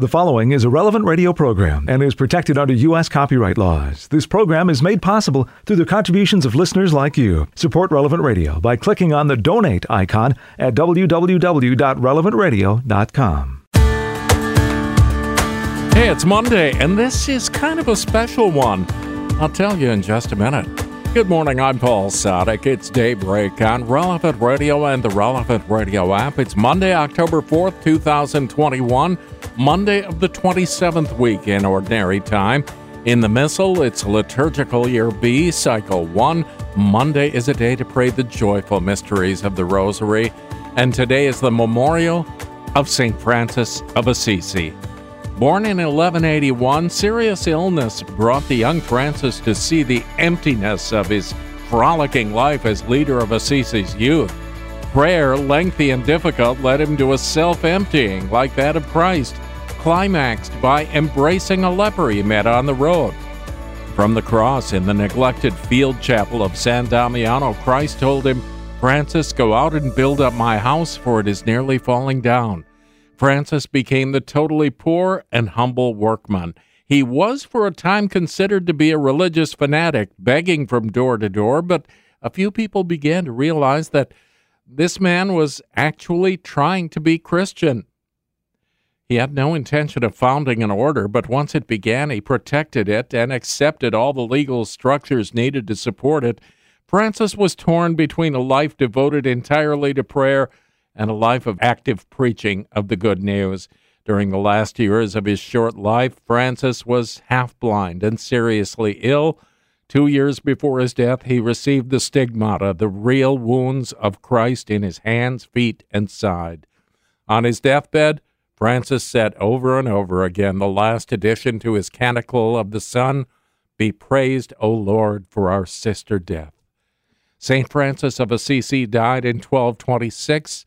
The following is a relevant radio program and is protected under U.S. copyright laws. This program is made possible through the contributions of listeners like you. Support Relevant Radio by clicking on the donate icon at www.relevantradio.com. Hey, it's Monday, and this is kind of a special one. I'll tell you in just a minute. Good morning, I'm Paul Sadek. It's daybreak on Relevant Radio and the Relevant Radio app. It's Monday, October 4th, 2021, Monday of the 27th week in Ordinary Time. In the Missal, it's liturgical year B, cycle 1. Monday is a day to pray the joyful mysteries of the Rosary, and today is the memorial of St. Francis of Assisi. Born in 1181, serious illness brought the young Francis to see the emptiness of his frolicking life as leader of Assisi's youth. Prayer, lengthy and difficult, led him to a self emptying like that of Christ, climaxed by embracing a leper he met on the road. From the cross in the neglected field chapel of San Damiano, Christ told him, Francis, go out and build up my house, for it is nearly falling down. Francis became the totally poor and humble workman. He was for a time considered to be a religious fanatic, begging from door to door, but a few people began to realize that this man was actually trying to be Christian. He had no intention of founding an order, but once it began, he protected it and accepted all the legal structures needed to support it. Francis was torn between a life devoted entirely to prayer and a life of active preaching of the good news. During the last years of his short life, Francis was half blind and seriously ill. Two years before his death, he received the stigmata, the real wounds of Christ in his hands, feet, and side. On his deathbed, Francis said over and over again the last addition to his Canticle of the Sun Be praised, O Lord, for our sister death. St. Francis of Assisi died in 1226.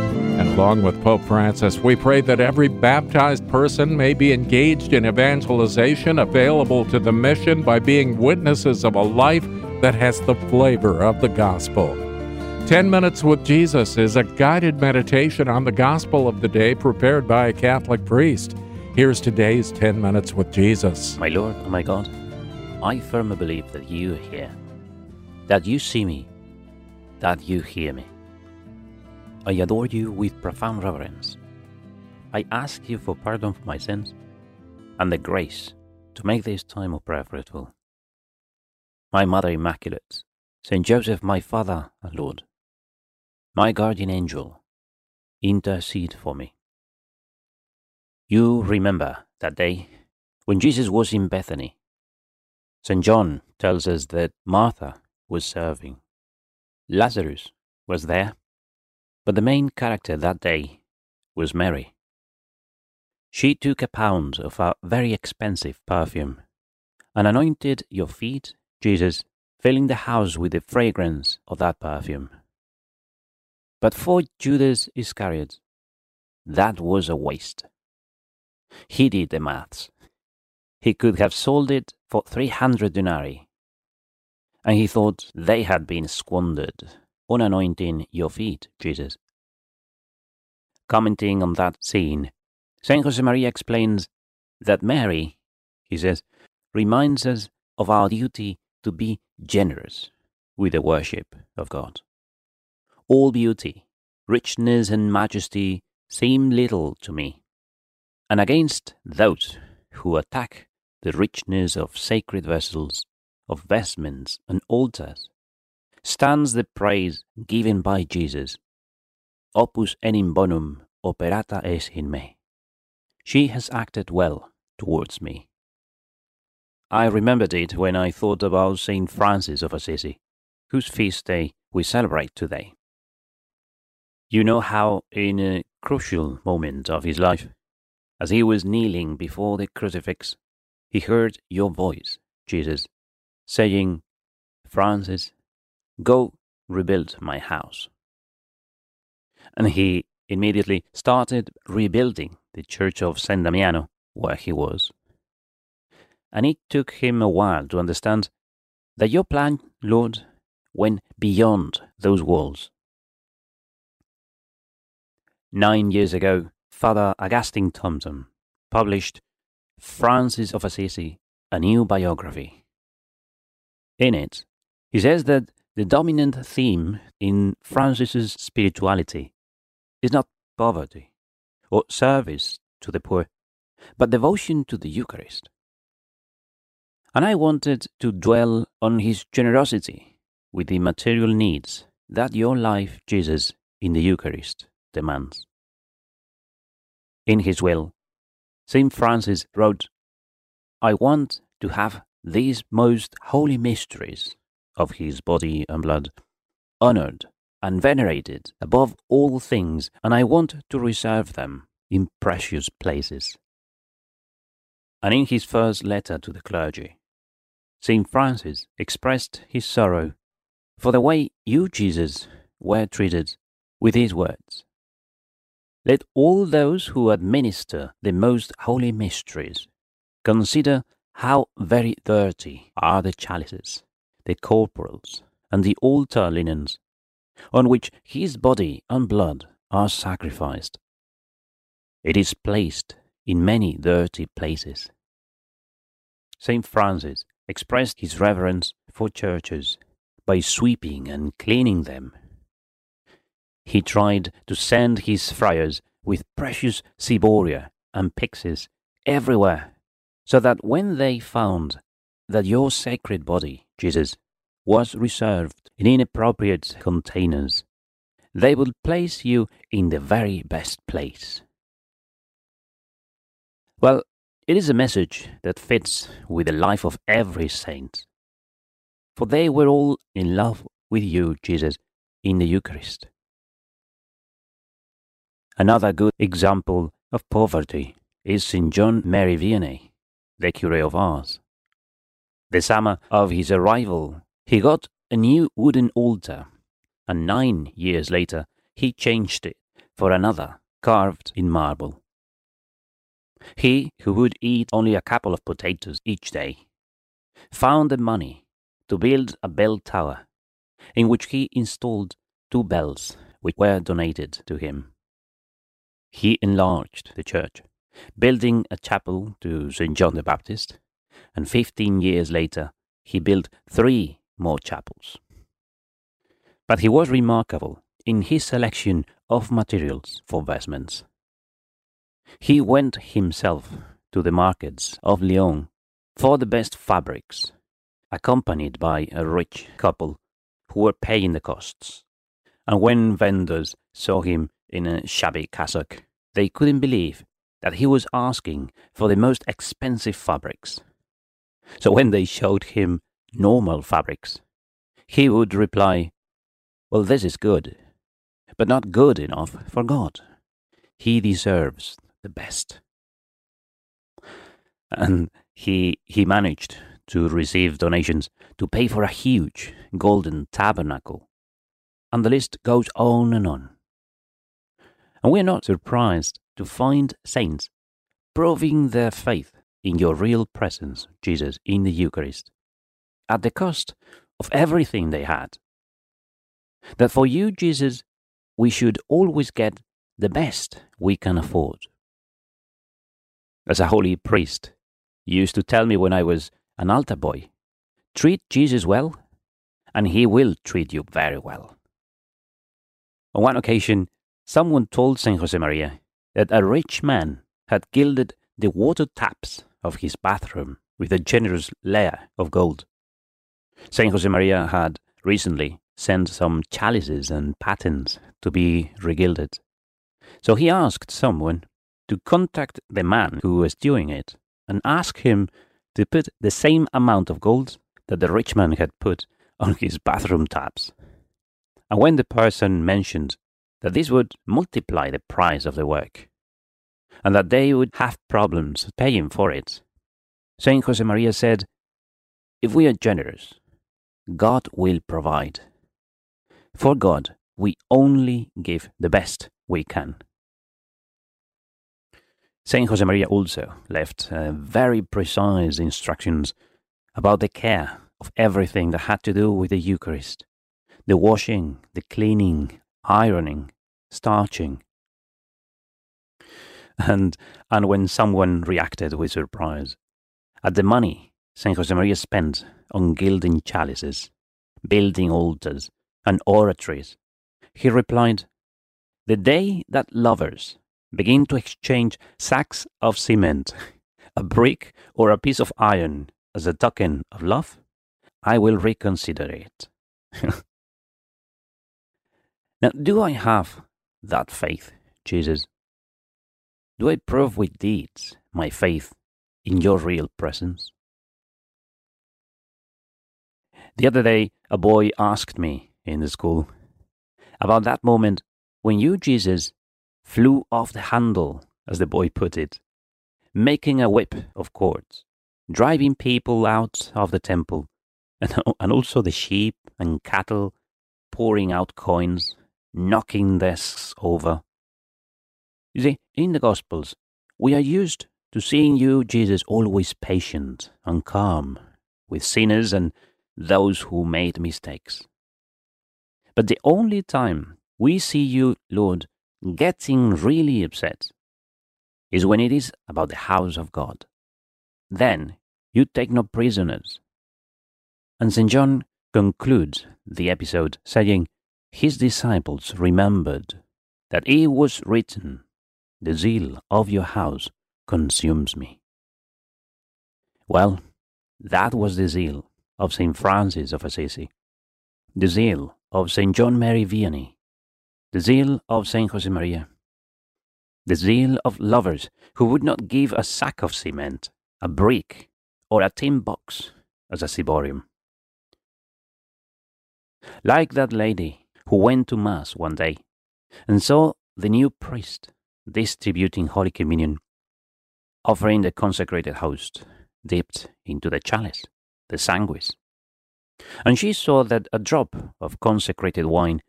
Along with Pope Francis, we pray that every baptized person may be engaged in evangelization, available to the mission by being witnesses of a life that has the flavor of the gospel. 10 Minutes with Jesus is a guided meditation on the gospel of the day prepared by a Catholic priest. Here's today's 10 Minutes with Jesus. My Lord and my God, I firmly believe that you are here, that you see me, that you hear me. I adore you with profound reverence. I ask you for pardon for my sins and the grace to make this time of prayer fruitful. My Mother Immaculate, Saint Joseph, my Father and Lord, my guardian angel, intercede for me. You remember that day when Jesus was in Bethany. St. John tells us that Martha was serving. Lazarus was there but the main character that day was Mary. She took a pound of a very expensive perfume and anointed your feet, Jesus, filling the house with the fragrance of that perfume. But for Judas Iscariot, that was a waste. He did the maths. He could have sold it for 300 denarii. And he thought they had been squandered on anointing your feet, Jesus. Commenting on that scene, Saint Josemaria explains that Mary, he says, reminds us of our duty to be generous with the worship of God. All beauty, richness, and majesty seem little to me, and against those who attack the richness of sacred vessels, of vestments, and altars, stands the praise given by Jesus. Opus enim bonum operata es in me. She has acted well towards me. I remembered it when I thought about Saint Francis of Assisi, whose feast day we celebrate today. You know how, in a crucial moment of his life, as he was kneeling before the crucifix, he heard your voice, Jesus, saying, Francis, go rebuild my house. And he immediately started rebuilding the church of San Damiano where he was. And it took him a while to understand that your plan, Lord, went beyond those walls. Nine years ago, Father Augustine Thompson published Francis of Assisi, a new biography. In it, he says that the dominant theme in Francis's spirituality is not poverty or service to the poor, but devotion to the Eucharist. And I wanted to dwell on his generosity with the material needs that your life, Jesus, in the Eucharist demands. In his will, St. Francis wrote, I want to have these most holy mysteries of his body and blood honored and venerated above all things, and I want to reserve them in precious places. And in his first letter to the clergy, St. Francis expressed his sorrow for the way you, Jesus, were treated with these words Let all those who administer the most holy mysteries consider how very dirty are the chalices, the corporals, and the altar linens, on which his body and blood are sacrificed. It is placed in many dirty places. St. Francis expressed his reverence for churches by sweeping and cleaning them. He tried to send his friars with precious ciboria and pyxes everywhere, so that when they found that your sacred body, Jesus, was reserved in inappropriate containers, they would place you in the very best place. Well, it is a message that fits with the life of every saint. For they were all in love with you, Jesus, in the Eucharist. Another good example of poverty is St. John Mary Vianney, the cure of Ars. The summer of his arrival, he got a new wooden altar, and nine years later he changed it for another carved in marble. He, who would eat only a couple of potatoes each day, found the money to build a bell tower in which he installed two bells which were donated to him. He enlarged the church, building a chapel to St. John the Baptist, and fifteen years later he built three more chapels. But he was remarkable in his selection of materials for vestments. He went himself to the markets of Lyon for the best fabrics, accompanied by a rich couple who were paying the costs. And when vendors saw him in a shabby cassock, they couldn't believe that he was asking for the most expensive fabrics. So when they showed him normal fabrics, he would reply, Well, this is good, but not good enough for God. He deserves the best. And he, he managed to receive donations to pay for a huge golden tabernacle. And the list goes on and on. And we're not surprised to find saints proving their faith in your real presence, Jesus, in the Eucharist, at the cost of everything they had. That for you, Jesus, we should always get the best we can afford as a holy priest, used to tell me when I was an altar boy treat Jesus well, and he will treat you very well. On one occasion, someone told Saint Josemaria that a rich man had gilded the water taps of his bathroom with a generous layer of gold. Saint Josemaria had recently sent some chalices and patens to be regilded. So he asked someone to contact the man who was doing it and ask him to put the same amount of gold that the rich man had put on his bathroom taps. And when the person mentioned that this would multiply the price of the work, and that they would have problems paying for it, Saint Josemaria said, If we are generous, God will provide. For God, we only give the best we can. Saint Josemaria also left uh, very precise instructions about the care of everything that had to do with the Eucharist the washing, the cleaning, ironing, starching. And, and when someone reacted with surprise at the money St. Josemaria spent on gilding chalices, building altars, and oratories, he replied, The day that lovers begin to exchange sacks of cement, a brick, or a piece of iron as a token of love, I will reconsider it. now, do I have that faith, Jesus? Do I prove with deeds my faith in your real presence? The other day, a boy asked me in the school about that moment when you, Jesus, flew off the handle, as the boy put it, making a whip of cords, driving people out of the temple, and, also the sheep and cattle, pouring out coins, knocking desks over. You see, in the Gospels, we are used to seeing you, Jesus, always patient and calm with sinners and those who made mistakes. But the only time we see you, Lord, getting really upset is when it is about the house of God. Then you take no prisoners. And St. John concludes the episode saying, His disciples remembered that it was written, The zeal of your house consumes me. Well, that was the zeal of St. Francis of Assisi, the zeal of St. John Mary Vianney, the zeal of St. Josemaria, the zeal of lovers who would not give a sack of cement, a brick, or a tin box as a ciborium. Like that lady who went to Mass one day and saw the new priest distributing Holy Communion, offering the consecrated host dipped into the chalice, the sanguis. And she saw that a drop of consecrated wine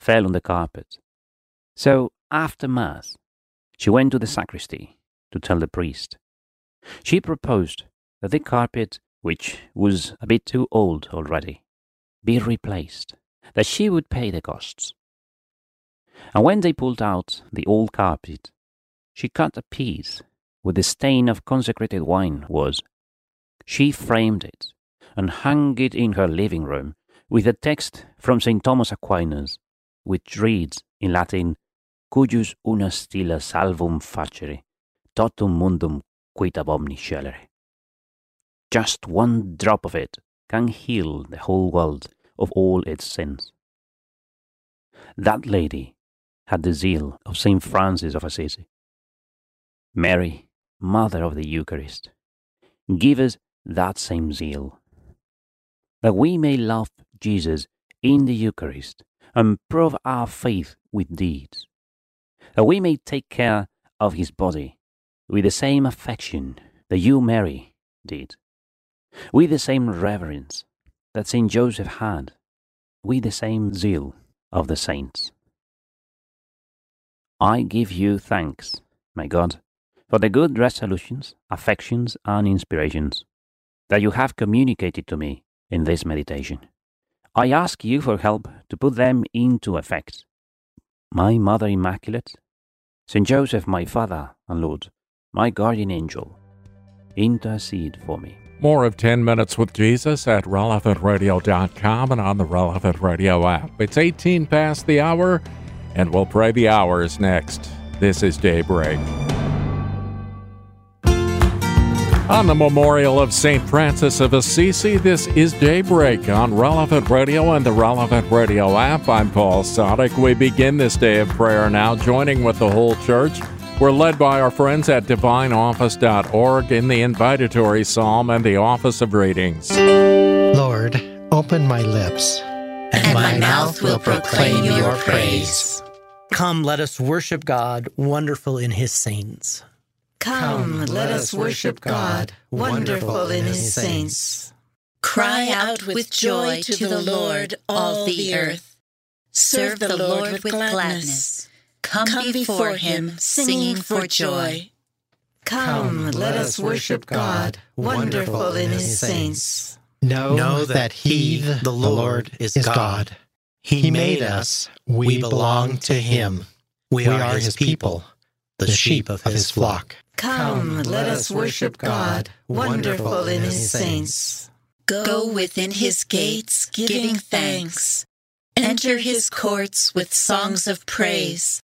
fell on the carpet. So, after Mass, she went to the sacristy to tell the priest. She proposed that the carpet, which was a bit too old already, be replaced, that she would pay the costs. And when they pulled out the old carpet, she cut a piece where the stain of consecrated wine was. She framed it and hung it in her living room with a text from St. Thomas Aquinas which reads in Latin, Cujus una stilla salvum facere, totum mundum quid omni scelere. Just one drop of it can heal the whole world of all its sins. That lady had the zeal of St. Francis of Assisi. Mary, Mother of the Eucharist, give us that same zeal, that we may love Jesus in the Eucharist and prove our faith with deeds, that we may take care of his body with the same affection that you, Mary, did, with the same reverence that Saint Joseph had, with the same zeal of the saints. I give you thanks, my God, for the good resolutions, affections, and inspirations that you have communicated to me in this meditation. I ask you for help to put them into effect. My Mother Immaculate, Saint Joseph, my Father and Lord, my guardian angel, intercede for me. More of 10 Minutes with Jesus at relevantradio.com and on the Relevant Radio app. It's 18 past the hour, and we'll pray the hours next. This is Daybreak. On the memorial of St. Francis of Assisi, this is Daybreak on Relevant Radio and the Relevant Radio app. I'm Paul Sadek. We begin this day of prayer now, joining with the whole church. We're led by our friends at divineoffice.org in the invitatory psalm and the office of readings. Lord, open my lips, and my mouth will proclaim your praise. Come, let us worship God, wonderful in his saints. Come, let us worship God, wonderful in his saints. Cry out with joy to the Lord, all the earth. Serve the Lord with gladness. Come before him, singing for joy. Come, let us worship God, wonderful in his saints. Know, Know that He, the Lord, is God. He made us. We belong to Him. We are his people, the sheep of His flock. Come, let us worship God, wonderful in his saints. Go within his gates, giving thanks. Enter his courts with songs of praise.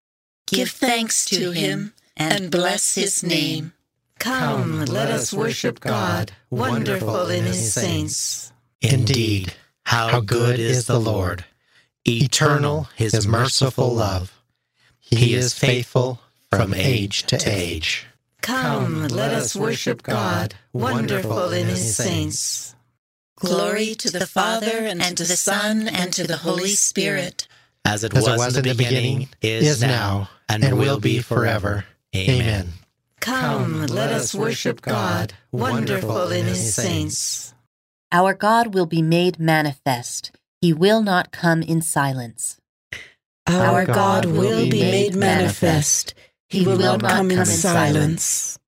Give thanks to him and bless his name. Come, let us worship God, wonderful in his saints. Indeed, how good is the Lord! Eternal his merciful love. He is faithful from age to age. Come, let us worship God, wonderful in his saints. Glory to the Father, and to the Son, and to the Holy Spirit. As it As was, it was in the beginning, is now, and will be forever. Amen. Come, let us worship God, wonderful in his saints. Our God will be made manifest. He will not come in silence. Our God will be made manifest. He will not come in silence.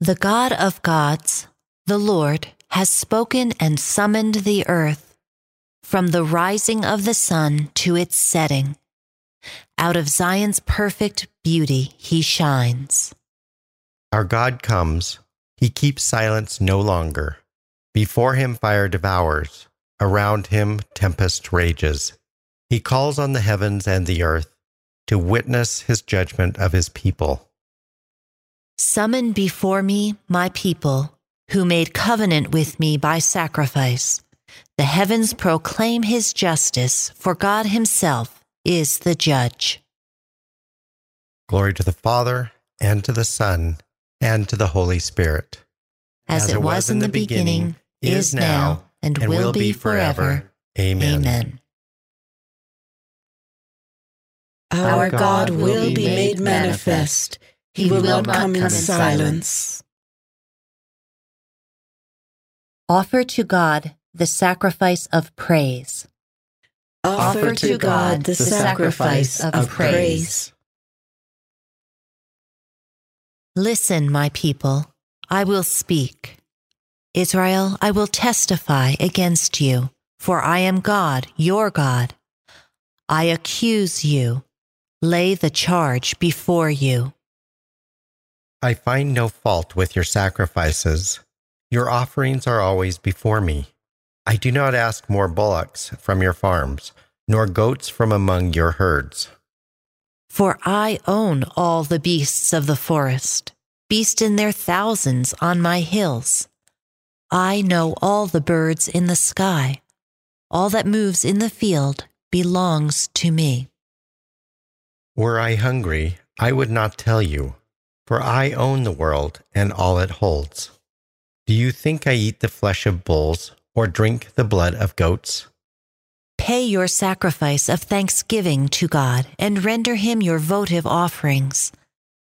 The God of gods, the Lord, has spoken and summoned the earth from the rising of the sun to its setting. Out of Zion's perfect beauty he shines. Our God comes. He keeps silence no longer. Before him fire devours. Around him tempest rages. He calls on the heavens and the earth to witness his judgment of his people. Summon before me my people, who made covenant with me by sacrifice. The heavens proclaim his justice, for God himself is the judge. Glory to the Father, and to the Son, and to the Holy Spirit. As, it was in the beginning, is now, and, will be forever. Amen. Amen. Our God will be made manifest. He will not come in silence. Offer to God the sacrifice of praise. Offer to God the sacrifice of praise. Listen, my people, I will speak. Israel, I will testify against you, for I am God, your God. I accuse you, lay the charge before you. I find no fault with your sacrifices. Your offerings are always before me. I do not ask more bullocks from your farms, nor goats from among your herds. For I own all the beasts of the forest, beast in their thousands on my hills. I know all the birds in the sky. All that moves in the field belongs to me. Were I hungry, I would not tell you, for I own the world and all it holds. Do you think I eat the flesh of bulls or drink the blood of goats? Pay your sacrifice of thanksgiving to God and render him your votive offerings.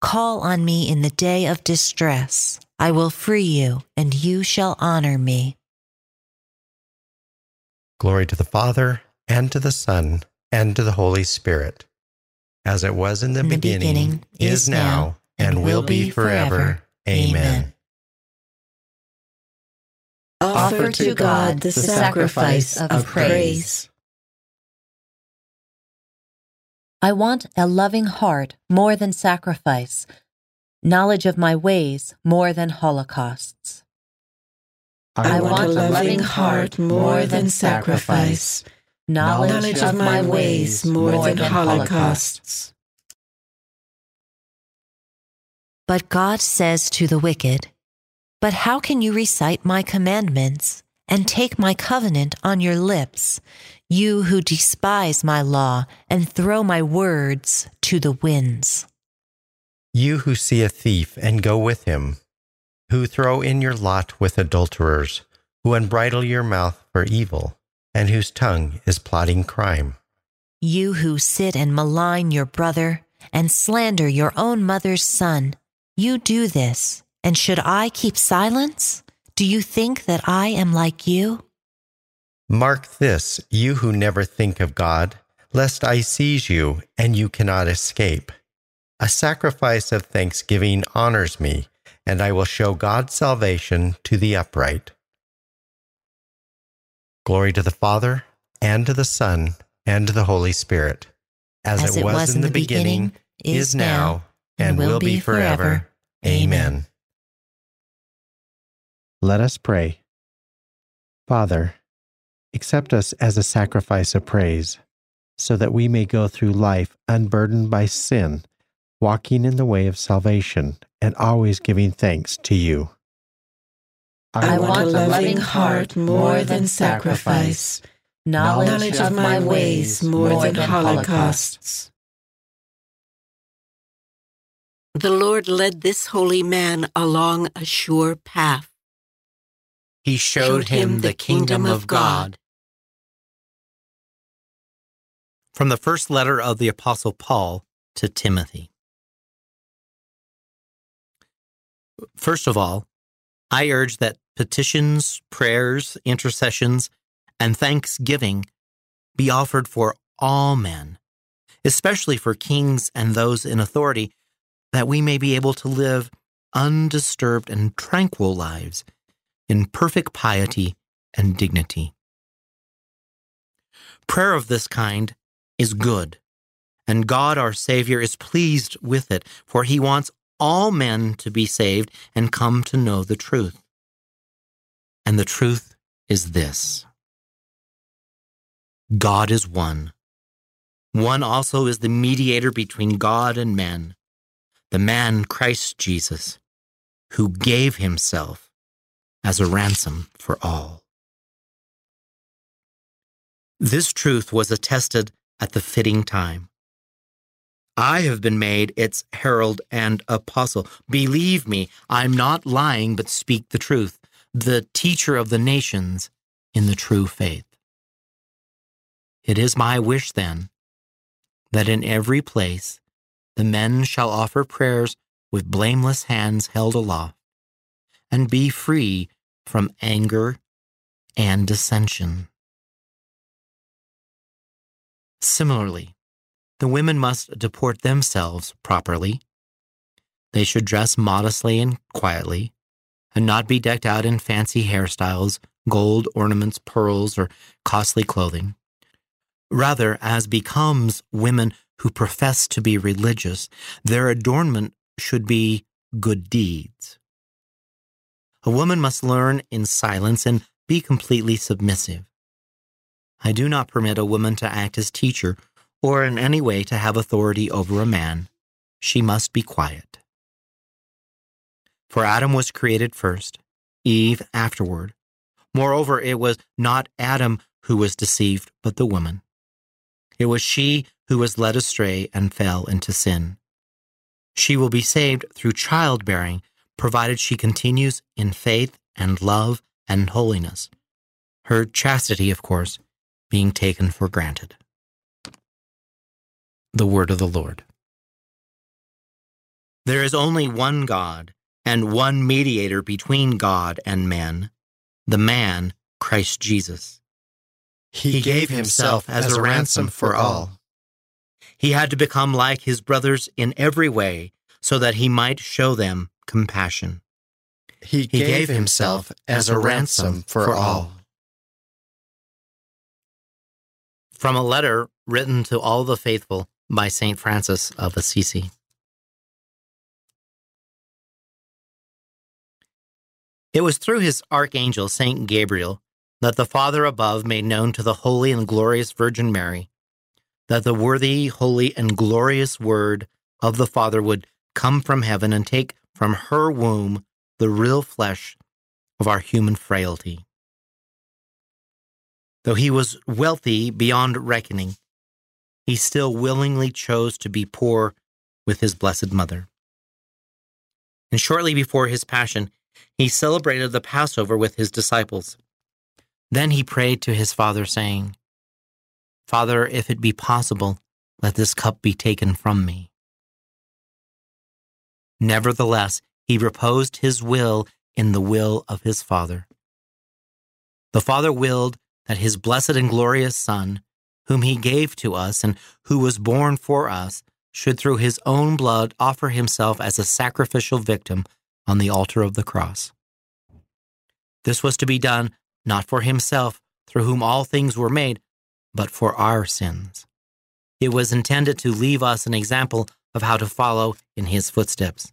Call on me in the day of distress. I will free you, and you shall honor me. Glory to the Father, and to the Son, and to the Holy Spirit, as it was in the, In the beginning, beginning, is now, and and will will be be forever. forever. Amen. Amen. Offer to God the sacrifice of praise. I want a loving heart more than sacrifice, knowledge of my ways more than holocausts. I want a loving heart more than sacrifice, Knowledge, knowledge of my ways more than holocausts. But God says to the wicked, But how can you recite my commandments and take my covenant on your lips, you who despise my law and throw my words to the winds? You who see a thief and go with him, who throw in your lot with adulterers, who unbridle your mouth for evil, and whose tongue is plotting crime. You who sit and malign your brother and slander your own mother's son. You do this, and should I keep silence? Do you think that I am like you? Mark this, you who never think of God, lest I seize you and you cannot escape. A sacrifice of thanksgiving honors me, and I will show God's salvation to the upright. Glory to the Father, and to the Son, and to the Holy Spirit, as, As it was, in the beginning, is now, and will be forever. Amen. Let us pray. Father, accept us as a sacrifice of praise, so that we may go through life unburdened by sin, walking in the way of salvation, and always giving thanks to you. I want a loving heart more than sacrifice, knowledge of my ways more than holocausts. The Lord led this holy man along a sure path. He showed him the kingdom of God. From the first letter of the Apostle Paul to Timothy. First of all, I urge that petitions, prayers, intercessions, and thanksgiving be offered for all men, especially for kings and those in authority, that we may be able to live undisturbed and tranquil lives in perfect piety and dignity. Prayer of this kind is good, and God our Savior is pleased with it, for he wants all men to be saved and come to know the truth. And the truth is this God is one. One also is the mediator between God and men, the man Christ Jesus, who gave himself as a ransom for all. This truth was attested at the fitting time. I have been made its herald and apostle. Believe me, I'm not lying, but speak the truth, the teacher of the nations in the true faith. It is my wish, then, that in every place the men shall offer prayers with blameless hands held aloft, and be free from anger and dissension. Similarly, the women must deport themselves properly. They should dress modestly and quietly, and not be decked out in fancy hairstyles, gold ornaments, pearls, or costly clothing. Rather, as becomes women who profess to be religious, their adornment should be good deeds. A woman must learn in silence and be completely submissive. I do not permit a woman to act as teacher or in any way to have authority over a man. She must be quiet. For Adam was created first, Eve afterward. Moreover, it was not Adam who was deceived, but the woman. It was she who was led astray and fell into sin. She will be saved through childbearing, provided she continues in faith and love and holiness. Her chastity, of course, being taken for granted. The Word of the Lord. There is only one God and one mediator between God and men, the man, Christ Jesus. He gave himself as a ransom for all. He had to become like his brothers in every way so that he might show them compassion. He gave himself as a ransom for all. From a letter written to all the faithful by St. Francis of Assisi. It was through his archangel, St. Gabriel, that the Father above made known to the holy and glorious Virgin Mary that the worthy, holy, and glorious Word of the Father would come from heaven and take from her womb the real flesh of our human frailty. Though he was wealthy beyond reckoning, he still willingly chose to be poor with his Blessed Mother. And shortly before his passion, he celebrated the Passover with his disciples. Then he prayed to his Father, saying, Father, if it be possible, let this cup be taken from me. Nevertheless, he reposed his will in the will of his Father. The Father willed that his blessed and glorious Son, whom he gave to us and who was born for us, should through his own blood offer himself as a sacrificial victim on the altar of the cross. This was to be done not for himself, through whom all things were made, but for our sins. It was intended to leave us an example of how to follow in his footsteps.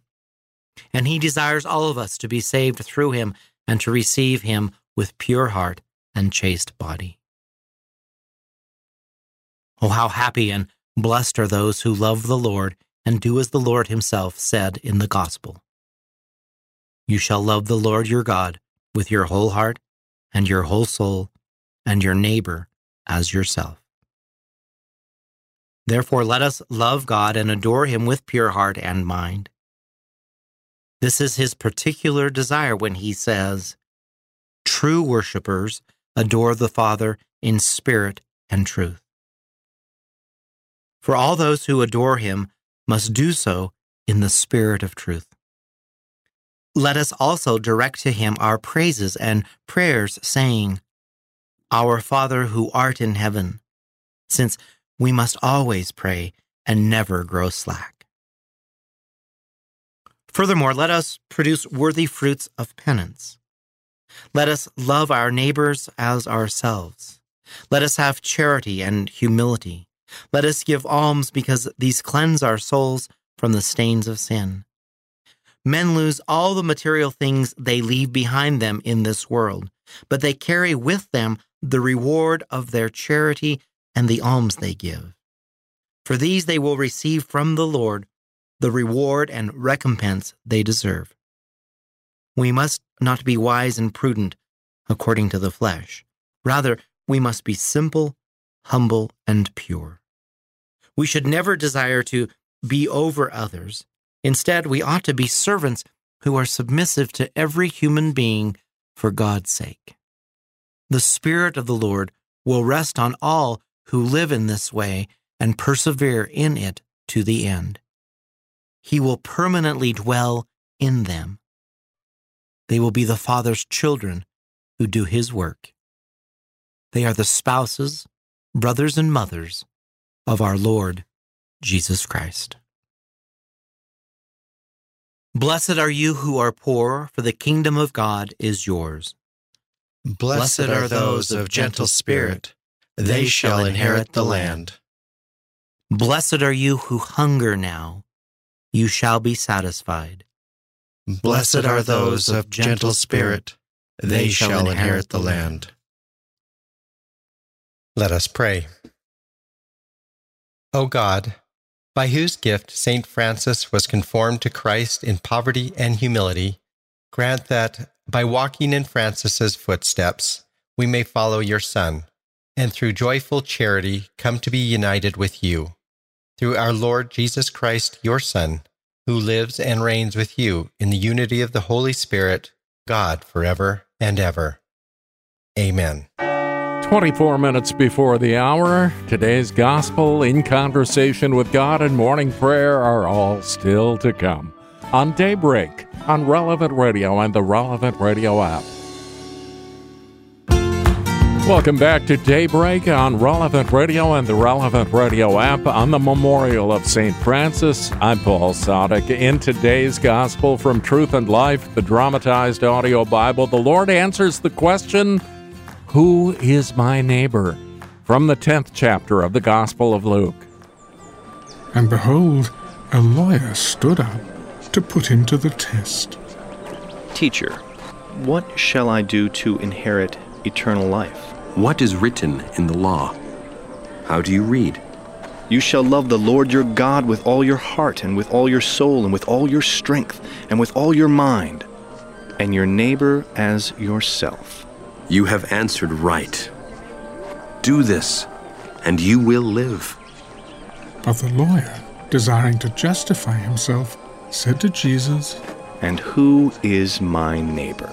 And he desires all of us to be saved through him and to receive him with pure heart and chaste body. Oh, how happy and blessed are those who love the Lord and do as the Lord himself said in the gospel. You shall love the Lord your God with your whole heart and your whole soul and your neighbor as yourself. Therefore, let us love God and adore him with pure heart and mind. This is his particular desire when he says, True worshippers adore the Father in spirit and truth. For all those who adore him must do so in the spirit of truth. Let us also direct to him our praises and prayers, saying, Our Father who art in heaven, since we must always pray and never grow slack. Furthermore, let us produce worthy fruits of penance. Let us love our neighbors as ourselves. Let us have charity and humility. Let us give alms because these cleanse our souls from the stains of sin. Men lose all the material things they leave behind them in this world, but they carry with them the reward of their charity and the alms they give. For these they will receive from the Lord the reward and recompense they deserve. We must not be wise and prudent according to the flesh. Rather, we must be simple, humble, and pure. We should never desire to be over others. Instead, we ought to be servants who are submissive to every human being for God's sake. The Spirit of the Lord will rest on all who live in this way and persevere in it to the end. He will permanently dwell in them. They will be the Father's children who do His work. They are the spouses, brothers, and mothers of our Lord Jesus Christ. Blessed are you who are poor, for the kingdom of God is yours. Blessed are those of gentle spirit they shall inherit the land. Blessed are you who hunger now, you shall be satisfied. Blessed are those of gentle spirit, they shall inherit the land. Let us pray. O God, by whose gift St. Francis was conformed to Christ in poverty and humility, grant that, by walking in Francis's footsteps, we may follow your Son and through joyful charity come to be united with you. Through our Lord Jesus Christ, your Son, who lives and reigns with you in the unity of the Holy Spirit, God forever and ever. Amen. 24 minutes before the hour, today's gospel, in conversation with God, and morning prayer are all still to come. On Daybreak, on Relevant Radio and the Relevant Radio app. Welcome back to Daybreak on Relevant Radio and the Relevant Radio app on the memorial of St. Francis. I'm Paul Sadek. In today's Gospel from Truth and Life, the dramatized audio Bible, the Lord answers the question, Who is my neighbor? From the 10th chapter of the Gospel of Luke. And behold, a lawyer stood up to put him to the test. Teacher, what shall I do to inherit eternal life? What is written in the law? How do you read? You shall love the Lord your God with all your heart, and with all your soul, and with all your strength, and with all your mind, and your neighbor as yourself. You have answered right. Do this, and you will live. But the lawyer, desiring to justify himself, said to Jesus, And who is my neighbor?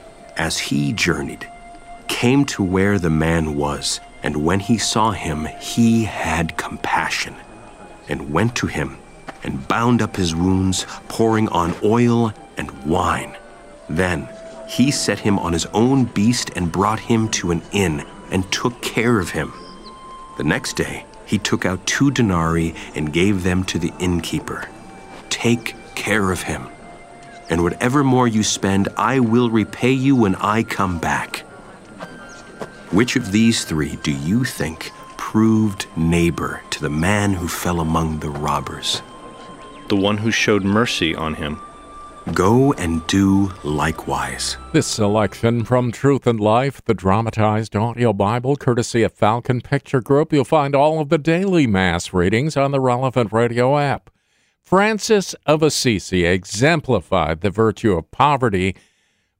as he journeyed, came to where the man was, and when he saw him, he had compassion, and went to him, and bound up his wounds, pouring on oil and wine. Then he set him on his own beast and brought him to an inn, and took care of him. The next day he took out two denarii and gave them to the innkeeper. Take care of him, and whatever more you spend, I will repay you when I come back. Which of these three do you think proved neighbor to the man who fell among the robbers? The one who showed mercy on him. Go and do likewise. This selection from Truth and Life, the dramatized audio Bible, courtesy of Falcon Picture Group. You'll find all of the daily Mass readings on the relevant radio app. Francis of Assisi exemplified the virtue of poverty,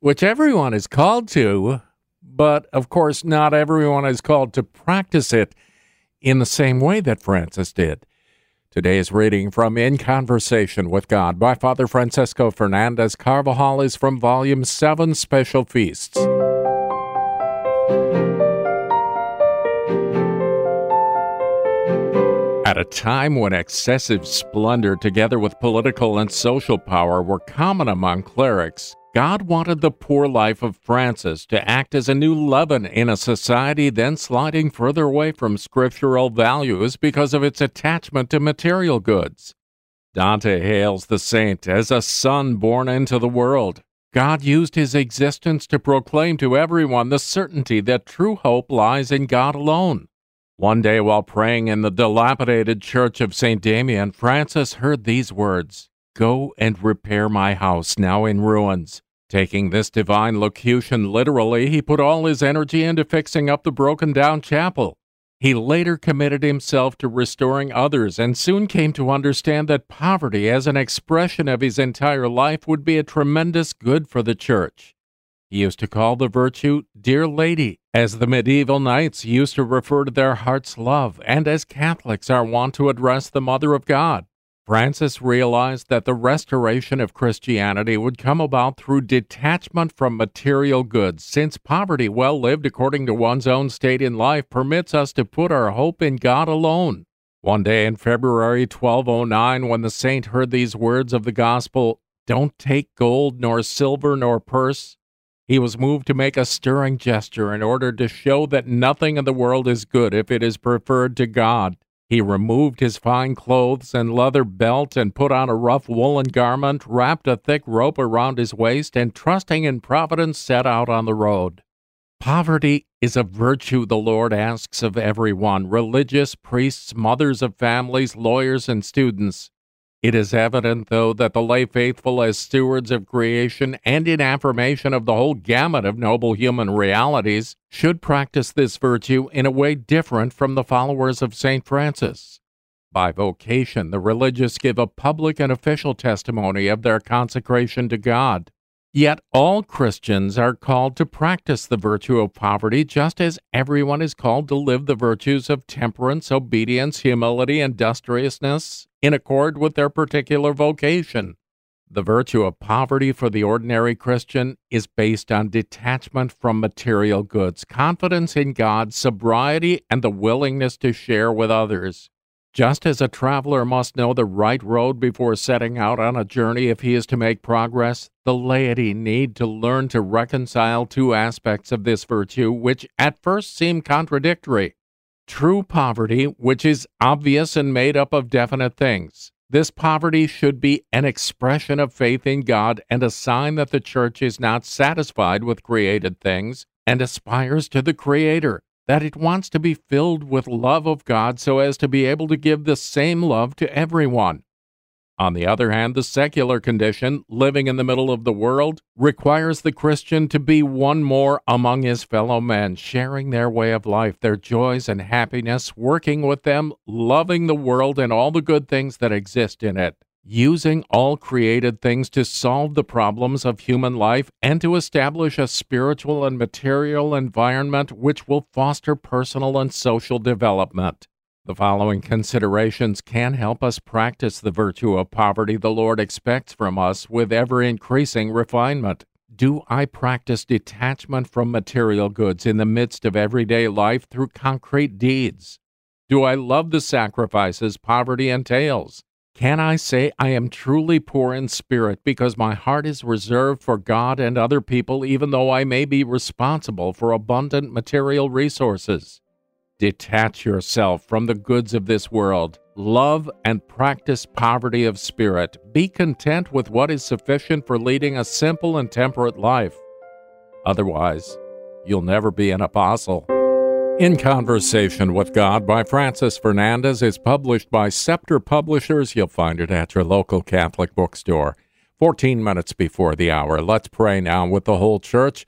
which everyone is called to, but of course, not everyone is called to practice it in the same way that Francis did. Today's reading from In Conversation with God by Father Francisco Fernandez Carvajal is from Volume 7 Special Feasts. At a time when excessive splendor, together with political and social power, were common among clerics, God wanted the poor life of Francis to act as a new leaven in a society then sliding further away from scriptural values because of its attachment to material goods. Dante hails the saint as a son born into the world. God used his existence to proclaim to everyone the certainty that true hope lies in God alone. One day, while praying in the dilapidated church of St. Damian, Francis heard these words Go and repair my house now in ruins. Taking this divine locution literally, he put all his energy into fixing up the broken down chapel. He later committed himself to restoring others and soon came to understand that poverty, as an expression of his entire life, would be a tremendous good for the church. He used to call the virtue Dear Lady, as the medieval knights used to refer to their heart's love, and as Catholics are wont to address the Mother of God. Francis realized that the restoration of Christianity would come about through detachment from material goods, since poverty, well lived according to one's own state in life, permits us to put our hope in God alone. One day in February 1209, when the saint heard these words of the gospel, Don't take gold, nor silver, nor purse, he was moved to make a stirring gesture in order to show that nothing in the world is good if it is preferred to God. He removed his fine clothes and leather belt and put on a rough woolen garment, wrapped a thick rope around his waist, and trusting in Providence set out on the road. Poverty is a virtue the Lord asks of everyone religious, priests, mothers of families, lawyers, and students. It is evident, though, that the lay faithful, as stewards of creation and in affirmation of the whole gamut of noble human realities, should practice this virtue in a way different from the followers of St. Francis. By vocation, the religious give a public and official testimony of their consecration to God. Yet all Christians are called to practice the virtue of poverty just as everyone is called to live the virtues of temperance, obedience, humility, industriousness in accord with their particular vocation. The virtue of poverty for the ordinary Christian is based on detachment from material goods, confidence in God, sobriety, and the willingness to share with others. Just as a traveler must know the right road before setting out on a journey if he is to make progress, the laity need to learn to reconcile two aspects of this virtue which at first seem contradictory. True poverty, which is obvious and made up of definite things. This poverty should be an expression of faith in God and a sign that the church is not satisfied with created things and aspires to the Creator that it wants to be filled with love of God so as to be able to give the same love to everyone. On the other hand, the secular condition, living in the middle of the world, requires the Christian to be one more among his fellow men, sharing their way of life, their joys and happiness, working with them, loving the world and all the good things that exist in it. using all created things to solve the problems of human life and to establish a spiritual and material environment which will foster personal and social development. The following considerations can help us practice the virtue of poverty the Lord expects from us with ever increasing refinement. Do I practice detachment from material goods in the midst of everyday life through concrete deeds? Do I love the sacrifices poverty entails? Can I say I am truly poor in spirit because my heart is reserved for God and other people, even though I may be responsible for abundant material resources? Detach yourself from the goods of this world. Love and practice poverty of spirit. Be content with what is sufficient for leading a simple and temperate life. Otherwise, you'll never be an apostle. In Conversation with God by Francis Fernandez is published by Scepter Publishers. You'll find it at your local Catholic bookstore. 14 minutes before the hour. Let's pray now with the whole church.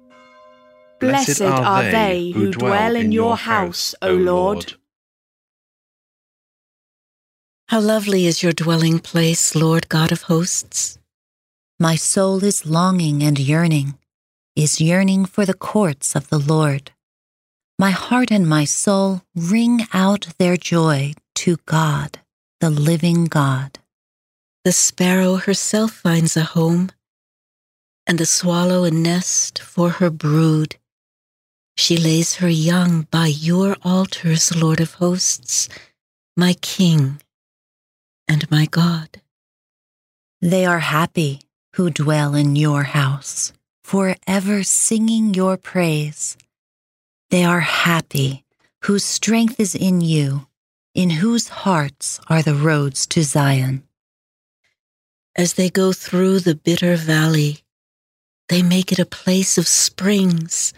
Blessed are they who dwell in your house, O Lord. How lovely is your dwelling place, Lord God of hosts. My soul is longing and yearning, is yearning for the courts of the Lord. My heart and my soul ring out their joy to God, the living God. The sparrow herself finds a home, and the swallow a nest for her brood. She lays her young by your altars, Lord of hosts, my King and my God. They are happy who dwell in your house, forever singing your praise. They are happy whose strength is in you, in whose hearts are the roads to Zion. As they go through the bitter valley, they make it a place of springs.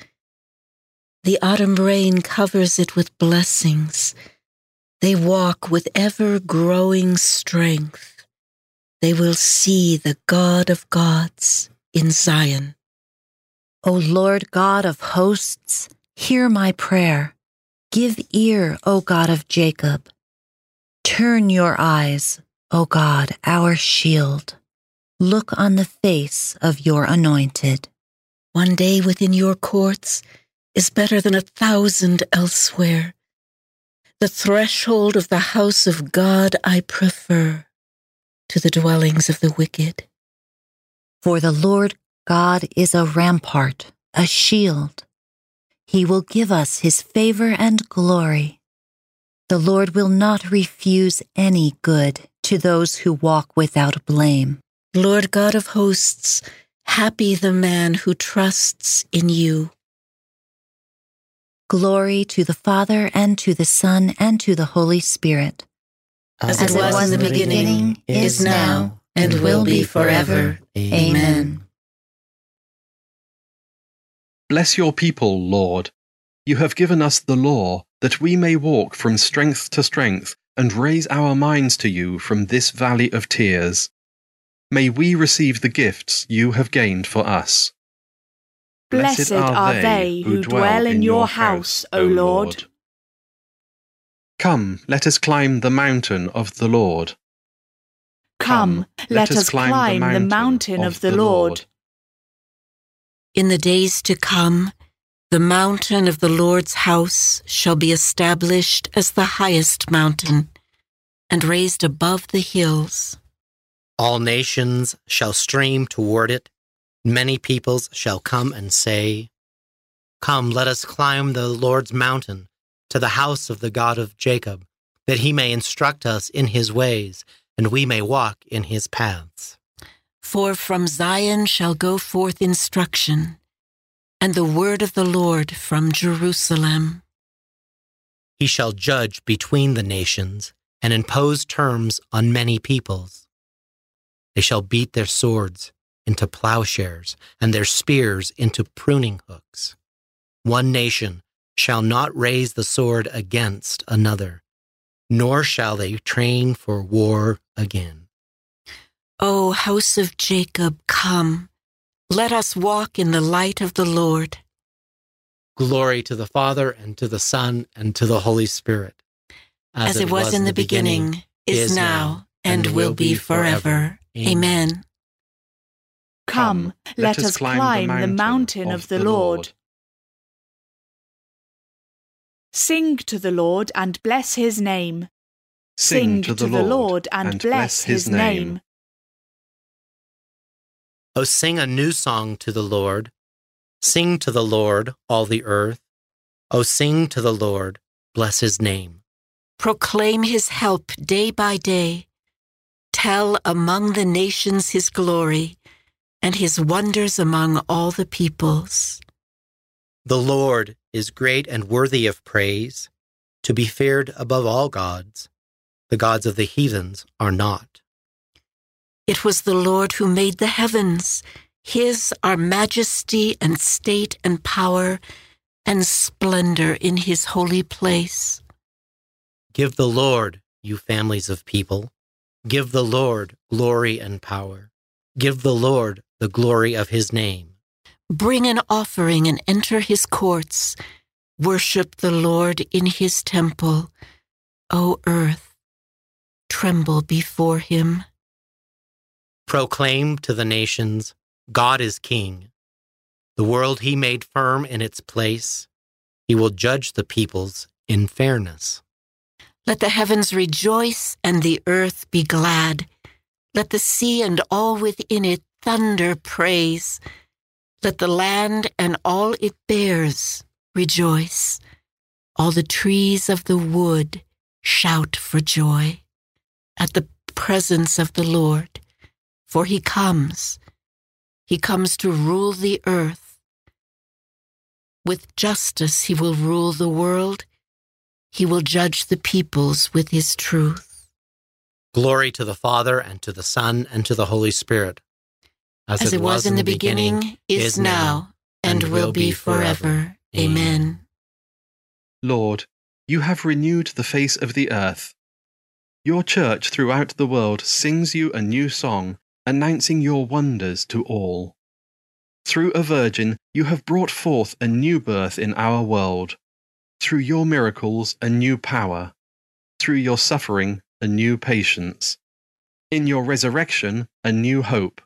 The autumn rain covers it with blessings. They walk with ever growing strength. They will see the God of gods in Zion. O Lord God of hosts, hear my prayer. Give ear, O God of Jacob. Turn your eyes, O God, our shield. Look on the face of your anointed. One day within your courts is better than a thousand elsewhere. The threshold of the house of God I prefer to the dwellings of the wicked. For the Lord God is a rampart, a shield. He will give us his favor and glory. The Lord will not refuse any good to those who walk without blame. Lord God of hosts, happy the man who trusts in you. Glory to the Father, and to the Son, and to the Holy Spirit. As, As it was, was in the beginning, beginning is now, and will be forever. Amen. Bless your people, Lord. You have given us the law, that we may walk from strength to strength and raise our minds to you from this valley of tears. May we receive the gifts you have gained for us. Blessed are they who dwell in your house, O Lord. Come, let us climb the mountain of the Lord. Come, let us climb the mountain of the Lord. In the days to come, the mountain of the Lord's house shall be established as the highest mountain and raised above the hills. All nations shall stream toward it. Many peoples shall come and say, Come, let us climb the Lord's mountain to the house of the God of Jacob, that he may instruct us in his ways, and we may walk in his paths. For from Zion shall go forth instruction, and the word of the Lord from Jerusalem. He shall judge between the nations, and impose terms on many peoples. They shall beat their swords into plowshares, and their spears into pruning hooks. One nation shall not raise the sword against another, nor shall they train for war again. O house of Jacob, come. Let us walk in the light of the Lord. Glory to the Father, and to the Son, and to the Holy Spirit. As, it was, in the beginning, is now, and will be forever. Amen. Come, let, us climb the mountain of the Lord. Sing to the Lord and bless his name. Sing to the Lord and bless his name. O oh, sing a new song to the Lord. Sing to the Lord, all the earth. O sing to the Lord, bless his name. Proclaim his help day by day. Tell among the nations his glory and his wonders among all the peoples. The Lord is great and worthy of praise, to be feared above all gods. The gods of the heathens are not. It was the Lord who made the heavens. His are majesty and state and power and splendor in his holy place. Give the Lord, you families of people, give the Lord glory and power. Give the Lord the glory of his name. Bring an offering and enter his courts. Worship the Lord in his temple. O earth, tremble before him. Proclaim to the nations God is king. The world he made firm in its place. He will judge the peoples in fairness. Let the heavens rejoice and the earth be glad. Let the sea and all within it thunder praise. Let the land and all it bears rejoice. All the trees of the wood shout for joy at the presence of the Lord, for he comes. He comes to rule the earth. With justice he will rule the world. He will judge the peoples with his truth. Glory to the Father, and to the Son, and to the Holy Spirit. As, As it, was, was in the beginning, beginning is now, and, and will be forever. Amen. Lord, you have renewed the face of the earth. Your church throughout the world sings you a new song, announcing your wonders to all. Through a virgin, you have brought forth a new birth in our world through your miracles, a new power. Through your suffering, a new patience. In your resurrection, a new hope.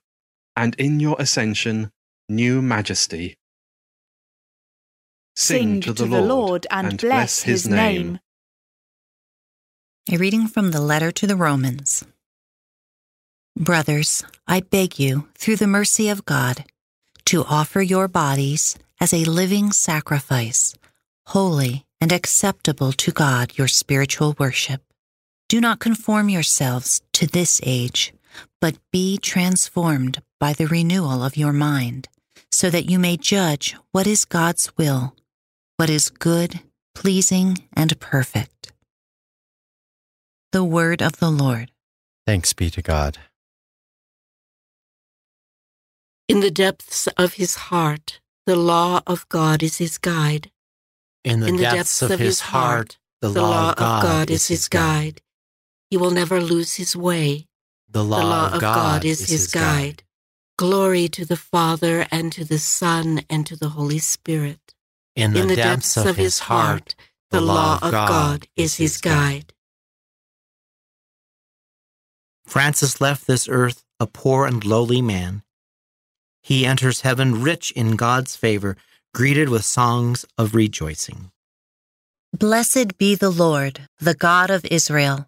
And in your ascension, new majesty. Sing, Sing to, the, to Lord the Lord and, and bless his name. A reading from the letter to the Romans. Brothers, I beg you, through the mercy of God, to offer your bodies as a living sacrifice, holy and acceptable to God your spiritual worship. Do not conform yourselves to this age, but be transformed by the renewal of your mind, so that you may judge what is God's will, what is good, pleasing, and perfect. The Word of the Lord. Thanks be to God. In the depths of his heart, the law of God is his guide. In the, in the depths, depths, of his heart, the, the law, of God, God is his guide. He will never lose his way. The law, the law of, God, God is, is his guide. guide. Glory to the Father, and to the Son, and to the Holy Spirit. In the, in the depths, depths, of his heart, the law of God, God is his guide. Francis left this earth a poor and lowly man. He enters heaven rich in God's favor greeted with songs of rejoicing. Blessed be the Lord, the God of Israel.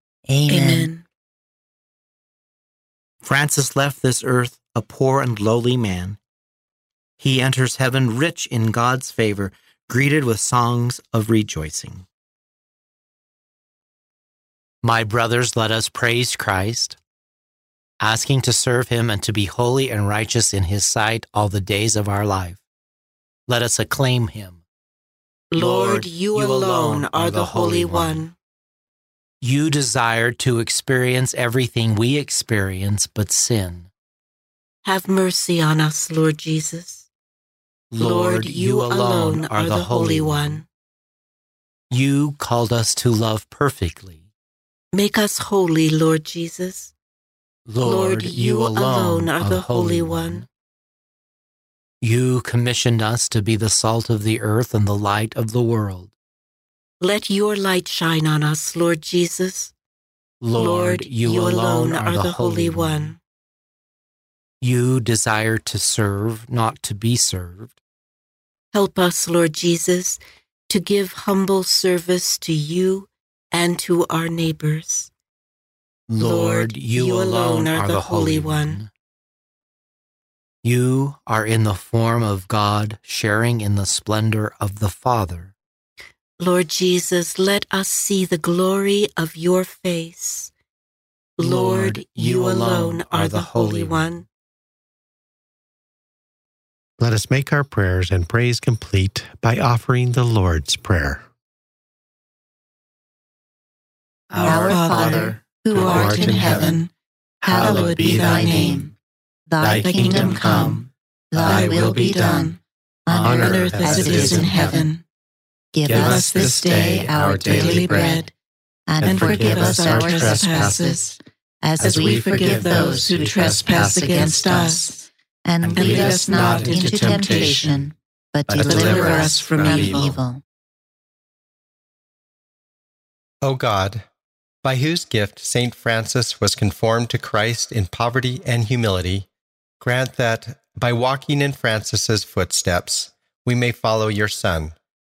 Amen. Amen. Francis left this earth a poor and lowly man. He enters heaven rich in God's favor, greeted with songs of rejoicing. My brothers, let us praise Christ, asking to serve him and to be holy and righteous in his sight all the days of our life. Let us acclaim him. Lord, you, you alone are the Holy One. You desire to experience everything we experience but sin. Have mercy on us, Lord Jesus. Lord, you alone are the Holy One. You called us to love perfectly. Make us holy, Lord Jesus. Lord, you alone are the Holy One. You commissioned us to be the salt of the earth and the light of the world. Let your light shine on us, Lord Jesus. Lord, you, you alone are the Holy One. You desire to serve, not to be served. Help us, Lord Jesus, to give humble service to you and to our neighbors. Lord, you, you alone are the Holy One. You are in the form of God, sharing in the splendor of the Father. Lord Jesus, let us see the glory of your face. Lord, you alone are the Holy One. Let us make our prayers and praise complete by offering the Lord's Prayer. Our Father, who art in heaven, hallowed be thy name. Thy kingdom come, thy will be done, on earth as it is in heaven. Give us this day our daily bread, and forgive us our trespasses, as we forgive those who trespass against us and lead us not into temptation, but deliver us from evil. O God, by whose gift St. Francis was conformed to Christ in poverty and humility, grant that, by walking in Francis's footsteps, we may follow your Son,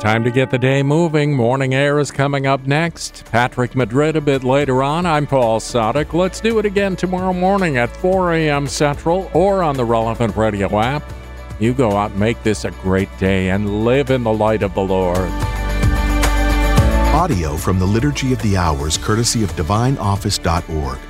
Time to get the day moving. Morning air is coming up next. Patrick Madrid a bit later on. I'm Paul Sadek. Let's do it again tomorrow morning at 4 a.m. Central or on the relevant radio app. You go out make this a great day and live in the light of the Lord. Audio from the Liturgy of the Hours, courtesy of DivineOffice.org.